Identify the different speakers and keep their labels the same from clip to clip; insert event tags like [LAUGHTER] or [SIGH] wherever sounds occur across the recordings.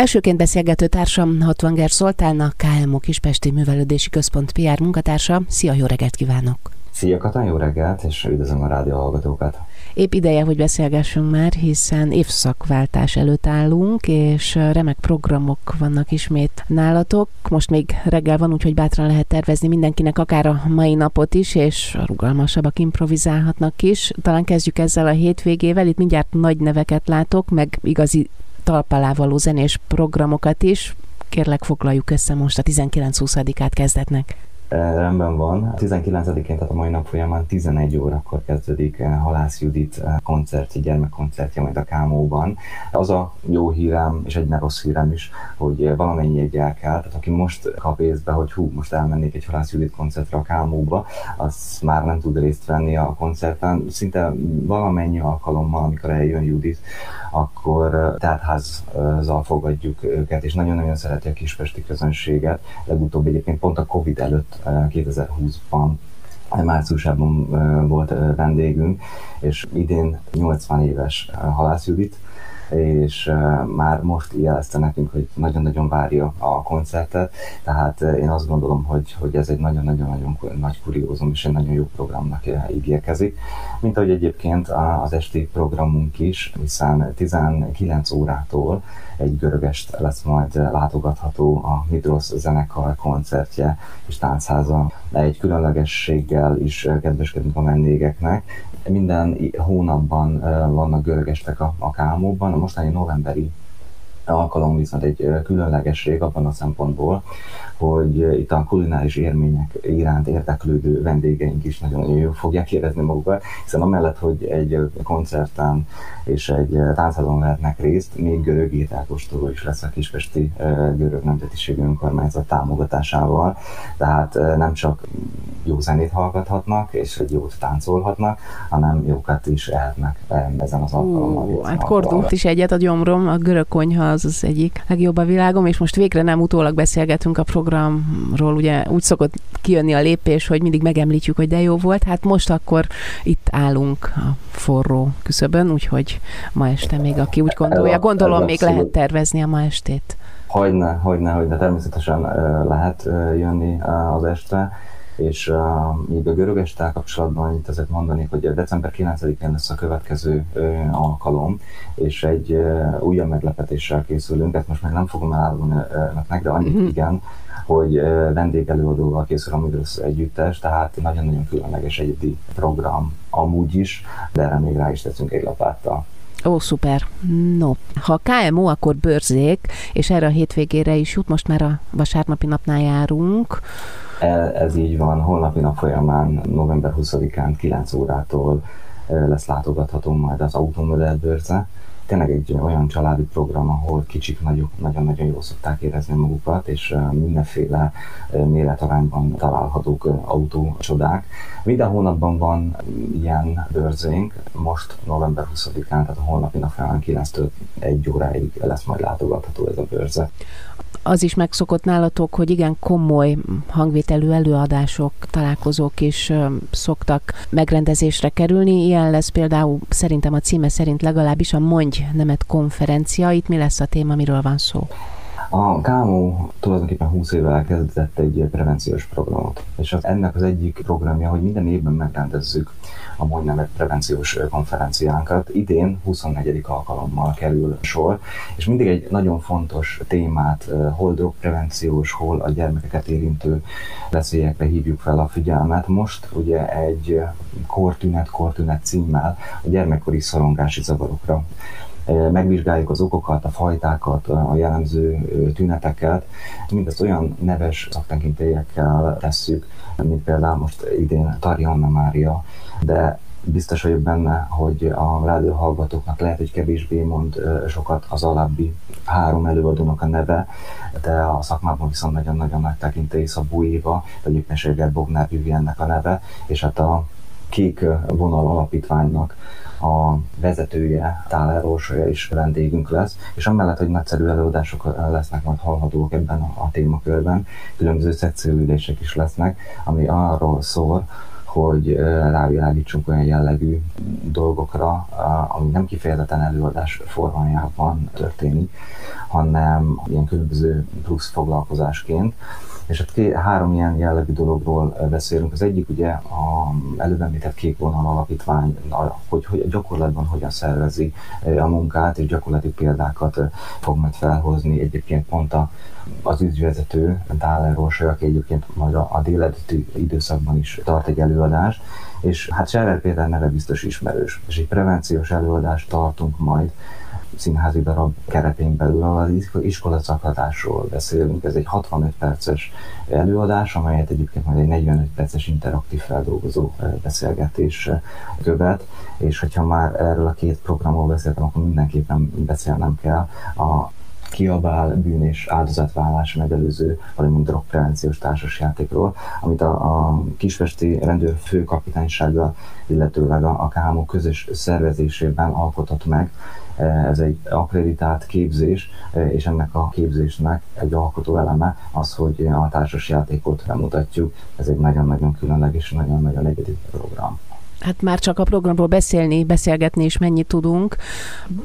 Speaker 1: Elsőként beszélgető társam Hatvanger Szoltán, a KMO Kispesti Művelődési Központ PR munkatársa. Szia, jó reggelt kívánok!
Speaker 2: Szia Katán, jó reggelt, és üdvözlöm a rádió hallgatókat!
Speaker 1: Épp ideje, hogy beszélgessünk már, hiszen évszakváltás előtt állunk, és remek programok vannak ismét nálatok. Most még reggel van, úgyhogy bátran lehet tervezni mindenkinek akár a mai napot is, és a rugalmasabbak improvizálhatnak is. Talán kezdjük ezzel a hétvégével, itt mindjárt nagy neveket látok, meg igazi talpalávaló zenés programokat is. Kérlek, foglaljuk össze most a 19-20-át kezdetnek.
Speaker 2: Rendben van. 19-én, tehát a mai nap folyamán 11 órakor kezdődik Halász Judit koncertje, gyermekkoncertje majd a Kámóban. Az a jó hírem, és egy rossz hírem is, hogy valamennyi egy el kell, tehát aki most kap észbe, hogy hú, most elmennék egy Halász Judit koncertre a Kámóba, az már nem tud részt venni a koncerten. Szinte valamennyi alkalommal, amikor eljön Judit, akkor teltházzal fogadjuk őket, és nagyon-nagyon szereti a kispesti közönséget. Legutóbb egyébként pont a Covid előtt 2020-ban márciusában volt vendégünk, és idén 80 éves Halász Judit, és már most jelezte nekünk, hogy nagyon-nagyon várja a koncertet, tehát én azt gondolom, hogy, hogy ez egy nagyon-nagyon-nagyon nagy kuriózum, és egy nagyon jó programnak ígérkezik, mint ahogy egyébként az esti programunk is, hiszen 19 órától egy görögest lesz majd látogatható a Hidros zenekar koncertje és táncháza. Egy különlegességgel is kedveskedünk a vendégeknek, minden hónapban vannak görögestek a, a Kámóban, a mostani novemberi alkalom viszont egy különlegesség abban a szempontból, hogy itt a kulináris érmények iránt érdeklődő vendégeink is nagyon jó fogják érezni magukat, hiszen amellett, hogy egy koncerten és egy táncházon lehetnek részt, még görög ételkóstoló is lesz a Kispesti Görög Nemzetiségű Önkormányzat támogatásával, tehát nem csak jó zenét hallgathatnak, és egy jót táncolhatnak, hanem jókat is ehetnek ezen az alkalommal.
Speaker 1: Hát kordult is egyet a gyomrom, a görög konyha az az egyik legjobb a világom, és most végre nem utólag beszélgetünk a programról, ugye úgy szokott kijönni a lépés, hogy mindig megemlítjük, hogy de jó volt, hát most akkor itt állunk a forró küszöbön, úgyhogy ma este még aki úgy gondolja, gondolom még lehet tervezni a ma estét.
Speaker 2: Hogyne, hogyne, hogyne, természetesen lehet jönni az estre és uh, még a görög kapcsolatban itt azért mondanék, hogy december 9-én lesz a következő uh, alkalom, és egy uh, újabb meglepetéssel készülünk, ezt most meg nem fogom elárulni önöknek, de annyit mm-hmm. igen, hogy uh, vendégelőadóval készül a Midros együttes, tehát nagyon-nagyon különleges egyedi program amúgy is, de erre még rá is teszünk egy lapáttal.
Speaker 1: Ó, szuper. No, ha KMO, akkor bőrzék, és erre a hétvégére is jut, most már a vasárnapi napnál járunk.
Speaker 2: Ez így van, holnapi nap folyamán, november 20-án 9 órától lesz látogatható majd az automodell bőrze. Tényleg egy olyan családi program, ahol kicsik nagyok nagyon-nagyon jól szokták érezni magukat, és mindenféle méretarányban találhatók autócsodák. Minden hónapban van ilyen bőrzénk, most november 20-án, tehát a holnapi nap folyamán 9-től 1 óráig lesz majd látogatható ez a bőrze
Speaker 1: az is megszokott nálatok, hogy igen komoly hangvételű előadások, találkozók is szoktak megrendezésre kerülni. Ilyen lesz például szerintem a címe szerint legalábbis a Mondj Nemet konferencia. Itt mi lesz a téma, miről van szó?
Speaker 2: A KMO tulajdonképpen 20 évvel elkezdett egy prevenciós programot, és az ennek az egyik programja, hogy minden évben megrendezzük a majdnem prevenciós konferenciánkat. Idén 24. alkalommal kerül sor, és mindig egy nagyon fontos témát, hol drogprevenciós, hol a gyermekeket érintő veszélyekre hívjuk fel a figyelmet. Most ugye egy kortünet, kortünet címmel a gyermekkori szorongási zavarokra megvizsgáljuk az okokat, a fajtákat, a jellemző tüneteket. Mindezt olyan neves szaktekintélyekkel tesszük, mint például most idén Tarianna Mária, de biztos vagyok benne, hogy a rádió lehet, hogy kevésbé mond sokat az alábbi három előadónak a neve, de a szakmában viszont nagyon-nagyon nagy tekintély Szabó Éva, vagy éppenséggel Bognár Viviennek a neve, és hát a Kék Vonal Alapítványnak a vezetője, Táler Orsolya is vendégünk lesz, és amellett, hogy nagyszerű előadások lesznek majd hallhatók ebben a témakörben, különböző szekcióülések is lesznek, ami arról szól, hogy rávilágítsunk olyan jellegű dolgokra, ami nem kifejezetten előadás formájában történik, hanem ilyen különböző plusz foglalkozásként. És hát ké, három ilyen jellegű dologról beszélünk. Az egyik ugye a előbb említett kék vonal alapítvány, hogy, hogy gyakorlatban hogyan szervezi a munkát, és gyakorlati példákat fog majd felhozni. Egyébként pont a, az ügyvezető, Dáler Rorsai, aki egyébként majd a, a délelőtti időszakban is tart egy előadást, és hát Serer Péter neve biztos ismerős, és egy prevenciós előadást tartunk majd színházi darab keretén belül, az iskola szakadásról beszélünk. Ez egy 65 perces előadás, amelyet egyébként majd egy 45 perces interaktív feldolgozó beszélgetés követ, és hogyha már erről a két programról beszéltem, akkor mindenképpen beszélnem kell a kiabál bűn és áldozatvállás megelőző, valamint drogprevenciós társasjátékról, amit a, a Kispesti rendőr főkapitánysága, illetőleg a, a KMO közös szervezésében alkotott meg. Ez egy akreditált képzés, és ennek a képzésnek egy alkotó eleme az, hogy a társasjátékot bemutatjuk. Ez egy nagyon-nagyon különleges, nagyon-nagyon egyedi program.
Speaker 1: Hát már csak a programról beszélni, beszélgetni is mennyit tudunk.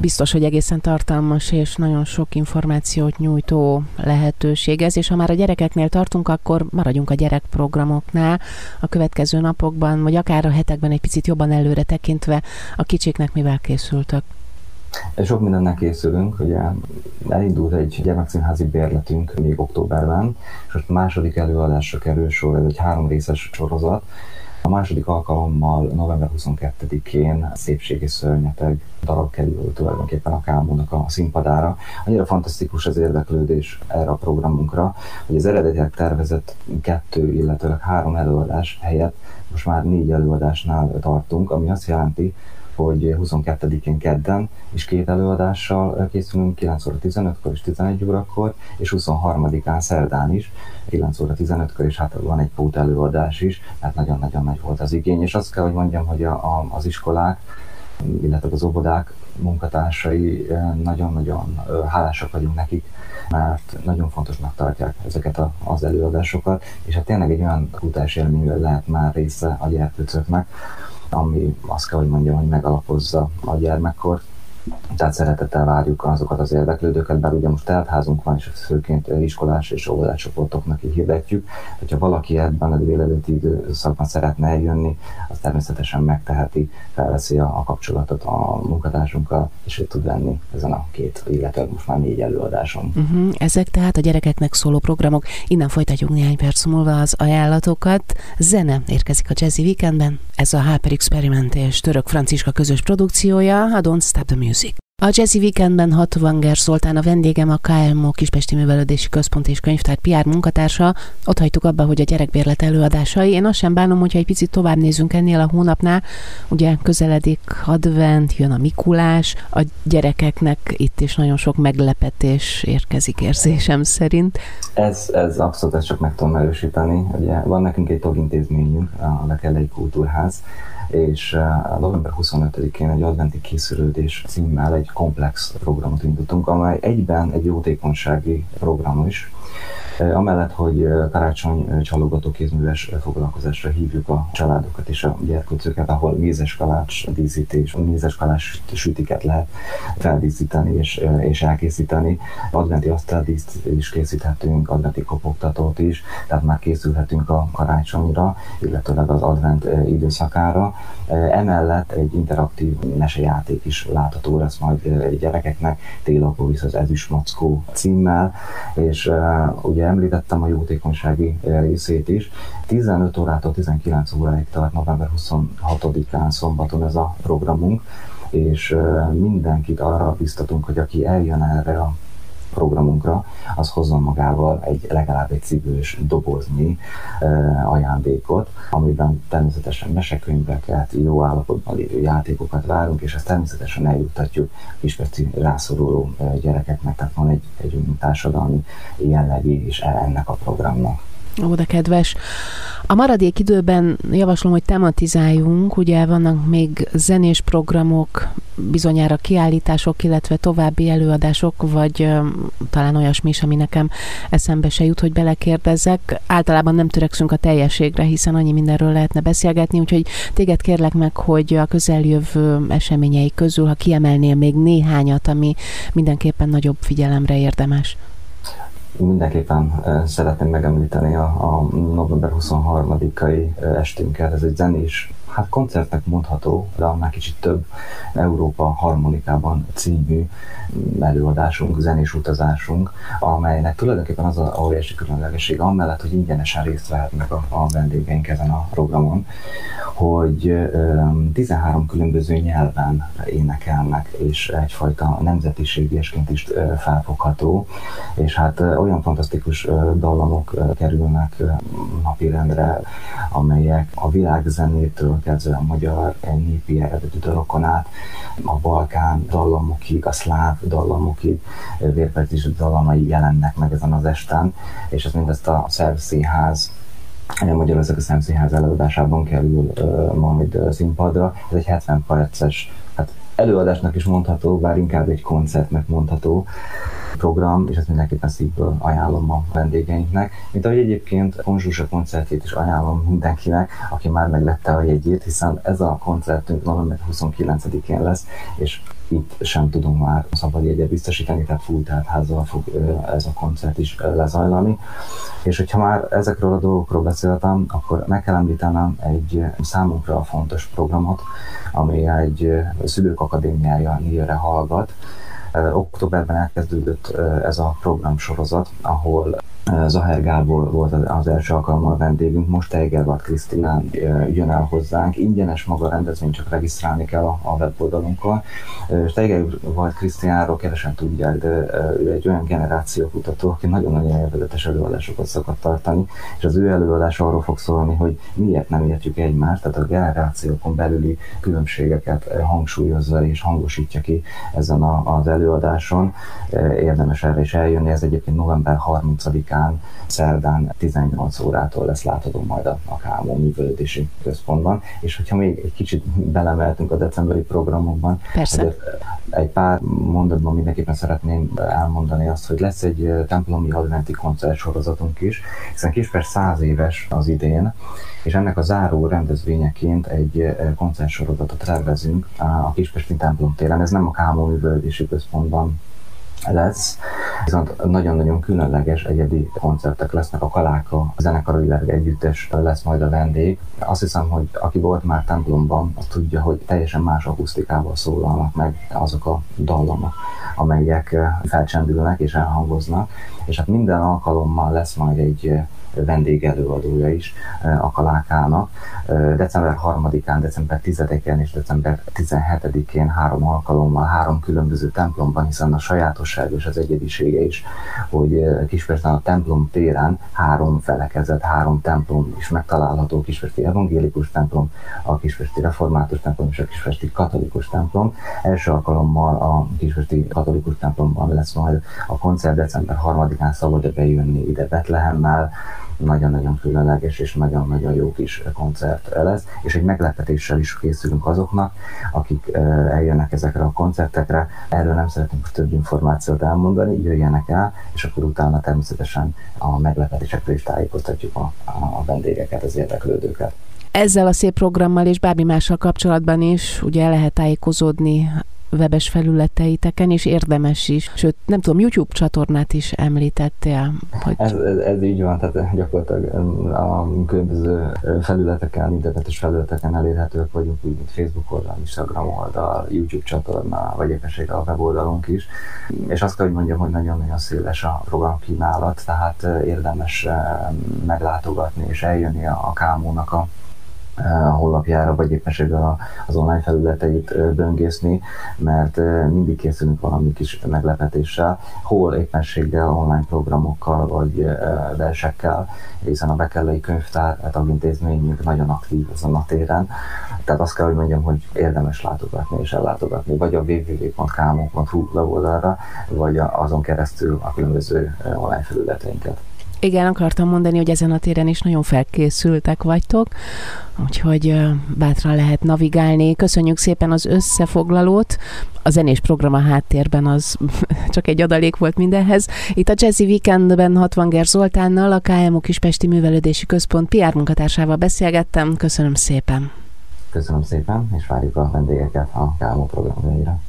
Speaker 1: Biztos, hogy egészen tartalmas és nagyon sok információt nyújtó lehetőség ez, és ha már a gyerekeknél tartunk, akkor maradjunk a gyerekprogramoknál a következő napokban, vagy akár a hetekben egy picit jobban előre tekintve a kicsiknek mivel készültök.
Speaker 2: Sok mindennek készülünk, ugye elindult egy gyermekszínházi bérletünk még októberben, és most második előadásra kerül sor, ez egy három részes sorozat, a második alkalommal november 22-én Szépségi Szörnyeteg darab kerül tulajdonképpen a Kámónak a színpadára. Annyira fantasztikus az érdeklődés erre a programunkra, hogy az eredetileg tervezett kettő, illetve három előadás helyett most már négy előadásnál tartunk, ami azt jelenti, hogy 22-én kedden is két előadással készülünk, 9 óra 15-kor és 11 órakor, és 23-án szerdán is, 9 óra 15-kor, és hát van egy pót előadás is, mert nagyon-nagyon nagy volt az igény, és azt kell, hogy mondjam, hogy a, a, az iskolák, illetve az óvodák munkatársai nagyon-nagyon hálásak vagyunk nekik, mert nagyon fontosnak tartják ezeket a, az előadásokat, és hát tényleg egy olyan kutás élményről lehet már része a gyerkőcöknek, ami azt kell, hogy mondjam, hogy megalapozza a gyermekkort, tehát szeretettel várjuk azokat az érdeklődőket, bár ugye most teltházunk van, és főként iskolás és óvodás csoportoknak így hirdetjük. Hogyha valaki ebben a délelőtti időszakban szeretne eljönni, az természetesen megteheti, felveszi a, a kapcsolatot a munkatársunkkal, és ő tud venni ezen a két, illetve most már négy előadáson.
Speaker 1: Uh-huh. Ezek tehát a gyerekeknek szóló programok. Innen folytatjuk néhány perc múlva az ajánlatokat. Zene érkezik a Jazzy Weekendben. Ez a Hyper Experiment és Török Franciska közös produkciója, a Don't Stop the Music. A Jazzy Weekendben Hatvanger Szoltán a vendégem, a KMO Kispesti Művelődési Központ és Könyvtár PR munkatársa. Ott hagytuk abba, hogy a gyerekbérlet előadásai. Én azt sem bánom, hogyha egy picit tovább nézünk ennél a hónapnál. Ugye közeledik advent, jön a Mikulás, a gyerekeknek itt is nagyon sok meglepetés érkezik érzésem szerint.
Speaker 2: Ez, ez abszolút, ezt csak meg tudom erősíteni. Ugye van nekünk egy tagintézményünk, a Lekelei Kultúrház, és uh, november 25-én egy adventi készülődés címmel egy komplex programot indítunk, amely egyben egy jótékonysági program is, Amellett, hogy karácsony csalogató kézműves foglalkozásra hívjuk a családokat és a gyerkőcöket, ahol mézes kalács díszítés, mézes kalács sütiket lehet feldíszíteni és, és elkészíteni. Adventi asztaldíszt is készíthetünk, adventi kopogtatót is, tehát már készülhetünk a karácsonyra, illetőleg az advent időszakára. Emellett egy interaktív mesejáték is látható lesz majd gyerekeknek, Télapóvisz az Ezüst Mackó címmel, és ugye említettem a jótékonysági részét is. 15 órától 19 óráig tart november 26-án szombaton ez a programunk, és mindenkit arra biztatunk, hogy aki eljön erre a programunkra, az hozzon magával egy legalább egy cipős doboznyi ajándékot, amiben természetesen mesekönyveket, jó állapotban lévő játékokat várunk, és ezt természetesen eljuttatjuk kispeci rászoruló gyerekeknek, tehát van egy, egy társadalmi jellegé is ennek a programnak.
Speaker 1: Ó, de kedves. A maradék időben javaslom, hogy tematizáljunk, ugye vannak még zenés programok, bizonyára kiállítások, illetve további előadások, vagy ö, talán olyasmi is, ami nekem eszembe se jut, hogy belekérdezzek. Általában nem törekszünk a teljességre, hiszen annyi mindenről lehetne beszélgetni, úgyhogy téged kérlek meg, hogy a közeljövő eseményei közül, ha kiemelnél még néhányat, ami mindenképpen nagyobb figyelemre érdemes.
Speaker 2: Mindenképpen szeretném megemlíteni a, a november 23-ai estünket. Ez egy zenés hát koncertnek mondható, de annál kicsit több Európa harmonikában című előadásunk, zenés utazásunk, amelynek tulajdonképpen az a óriási különlegesség, amellett, hogy ingyenesen részt vehetnek a, a vendégeink ezen a programon, hogy 13 különböző nyelven énekelnek, és egyfajta nemzetiségiesként is felfogható, és hát olyan fantasztikus dallamok kerülnek napirendre, amelyek a világzenétől kezdve a magyar népi eredetű dalokon át, a Balkán dallamokig, a szláv dallamokig, vérpercés dallamai jelennek meg ezen az esten, és ez mindezt a Szervszínház Magyarország a Szemszínház előadásában kerül uh, majd színpadra. Ez egy 70 perces, előadásnak is mondható, bár inkább egy koncertnek mondható program, és ezt mindenképpen szívből ajánlom a vendégeinknek. Mint ahogy egyébként Konzsusa koncertjét is ajánlom mindenkinek, aki már megvette a jegyét, hiszen ez a koncertünk november 29-én lesz, és itt sem tudunk már szabad jegyet biztosítani, tehát full házzal fog ez a koncert is lezajlani. És hogyha már ezekről a dolgokról beszéltem, akkor meg kell említenem egy számunkra fontos programot, ami egy szülők akadémiája névre hallgat. Októberben elkezdődött ez a programsorozat, ahol Zaher Gábor volt az első alkalommal vendégünk, most Tejgervart Krisztinán jön el hozzánk. Ingyenes maga a rendezvény, csak regisztrálni kell a, a weboldalunkon. És Tejgervart Krisztinánról kevesen tudják, de ő egy olyan generációkutató, aki nagyon-nagyon élvezetes előadásokat szokott tartani, és az ő előadás arról fog szólni, hogy miért nem értjük egymást, tehát a generációkon belüli különbségeket hangsúlyozza és hangosítja ki ezen a, az előadáson. Érdemes erre is eljönni, ez egyébként november 30-án szerdán, szerdán 18 órától lesz látható majd a, a Kámó művelődési központban, és hogyha még egy kicsit belemeltünk a decemberi programokban,
Speaker 1: Persze.
Speaker 2: egy pár mondatban mindenképpen szeretném elmondani azt, hogy lesz egy templomi adventi koncertsorozatunk is, hiszen Kispest száz éves az idén, és ennek a záró rendezvényeként egy koncertsorozatot tervezünk a Kispesti templom téren. Ez nem a Kámó művelődési központban lesz, viszont nagyon-nagyon különleges egyedi koncertek lesznek, a Kaláka a zenekarilag együttes lesz majd a vendég. Azt hiszem, hogy aki volt már templomban, az tudja, hogy teljesen más akusztikával szólalnak meg azok a dallamok, amelyek felcsendülnek és elhangoznak, és hát minden alkalommal lesz majd egy vendégelőadója is eh, a Kalákának. Eh, december 3-án, december 10-én és december 17-én három alkalommal, három különböző templomban, hiszen a sajátosság és az egyedisége is, hogy eh, Kispesten a templom téren három felekezet, három templom is megtalálható, Kispesti evangélikus templom, a Kispesti református templom és a Kispesti katolikus templom. Első alkalommal a Kispesti katolikus templomban lesz majd a koncert december 3-án szabad bejönni ide Betlehemmel, nagyon-nagyon különleges és nagyon-nagyon jó kis koncert lesz, és egy meglepetéssel is készülünk azoknak, akik eljönnek ezekre a koncertekre. Erről nem szeretnénk több információt elmondani, jöjjenek el, és akkor utána természetesen a meglepetésekről is tájékoztatjuk a, a vendégeket, az érdeklődőket.
Speaker 1: Ezzel a szép programmal és bármi mással kapcsolatban is ugye lehet tájékozódni webes felületeiteken, és érdemes is. Sőt, nem tudom, YouTube csatornát is említettél.
Speaker 2: Hogy... Ez, ez, ez így van, tehát gyakorlatilag a különböző felületeken, internetes felületeken elérhetők vagyunk, úgy, mint Facebook oldal, Instagram oldal, YouTube csatorna, vagy éppenséggel a weboldalunk is. És azt kell, hogy mondjam, hogy nagyon-nagyon széles a program kínálat, tehát érdemes meglátogatni és eljönni a Kámónak a a honlapjára, vagy éppenséggel az online felületeit böngészni, mert mindig készülünk valami kis meglepetéssel, hol éppenséggel online programokkal, vagy versekkel, hiszen a Bekellei Könyvtár tagintézményünk nagyon aktív azon a téren, tehát azt kell, hogy mondjam, hogy érdemes látogatni és ellátogatni, vagy a www.kmo.hu weboldalra, vagy azon keresztül a különböző online felületeinket.
Speaker 1: Igen, akartam mondani, hogy ezen a téren is nagyon felkészültek vagytok, úgyhogy bátran lehet navigálni. Köszönjük szépen az összefoglalót. A zenés program a háttérben az [LAUGHS] csak egy adalék volt mindenhez. Itt a Jazzy Weekendben 60 Ger Zoltánnal, a KMO Kispesti Művelődési Központ PR munkatársával beszélgettem. Köszönöm szépen!
Speaker 2: Köszönöm szépen, és várjuk a vendégeket a KMO programjaira.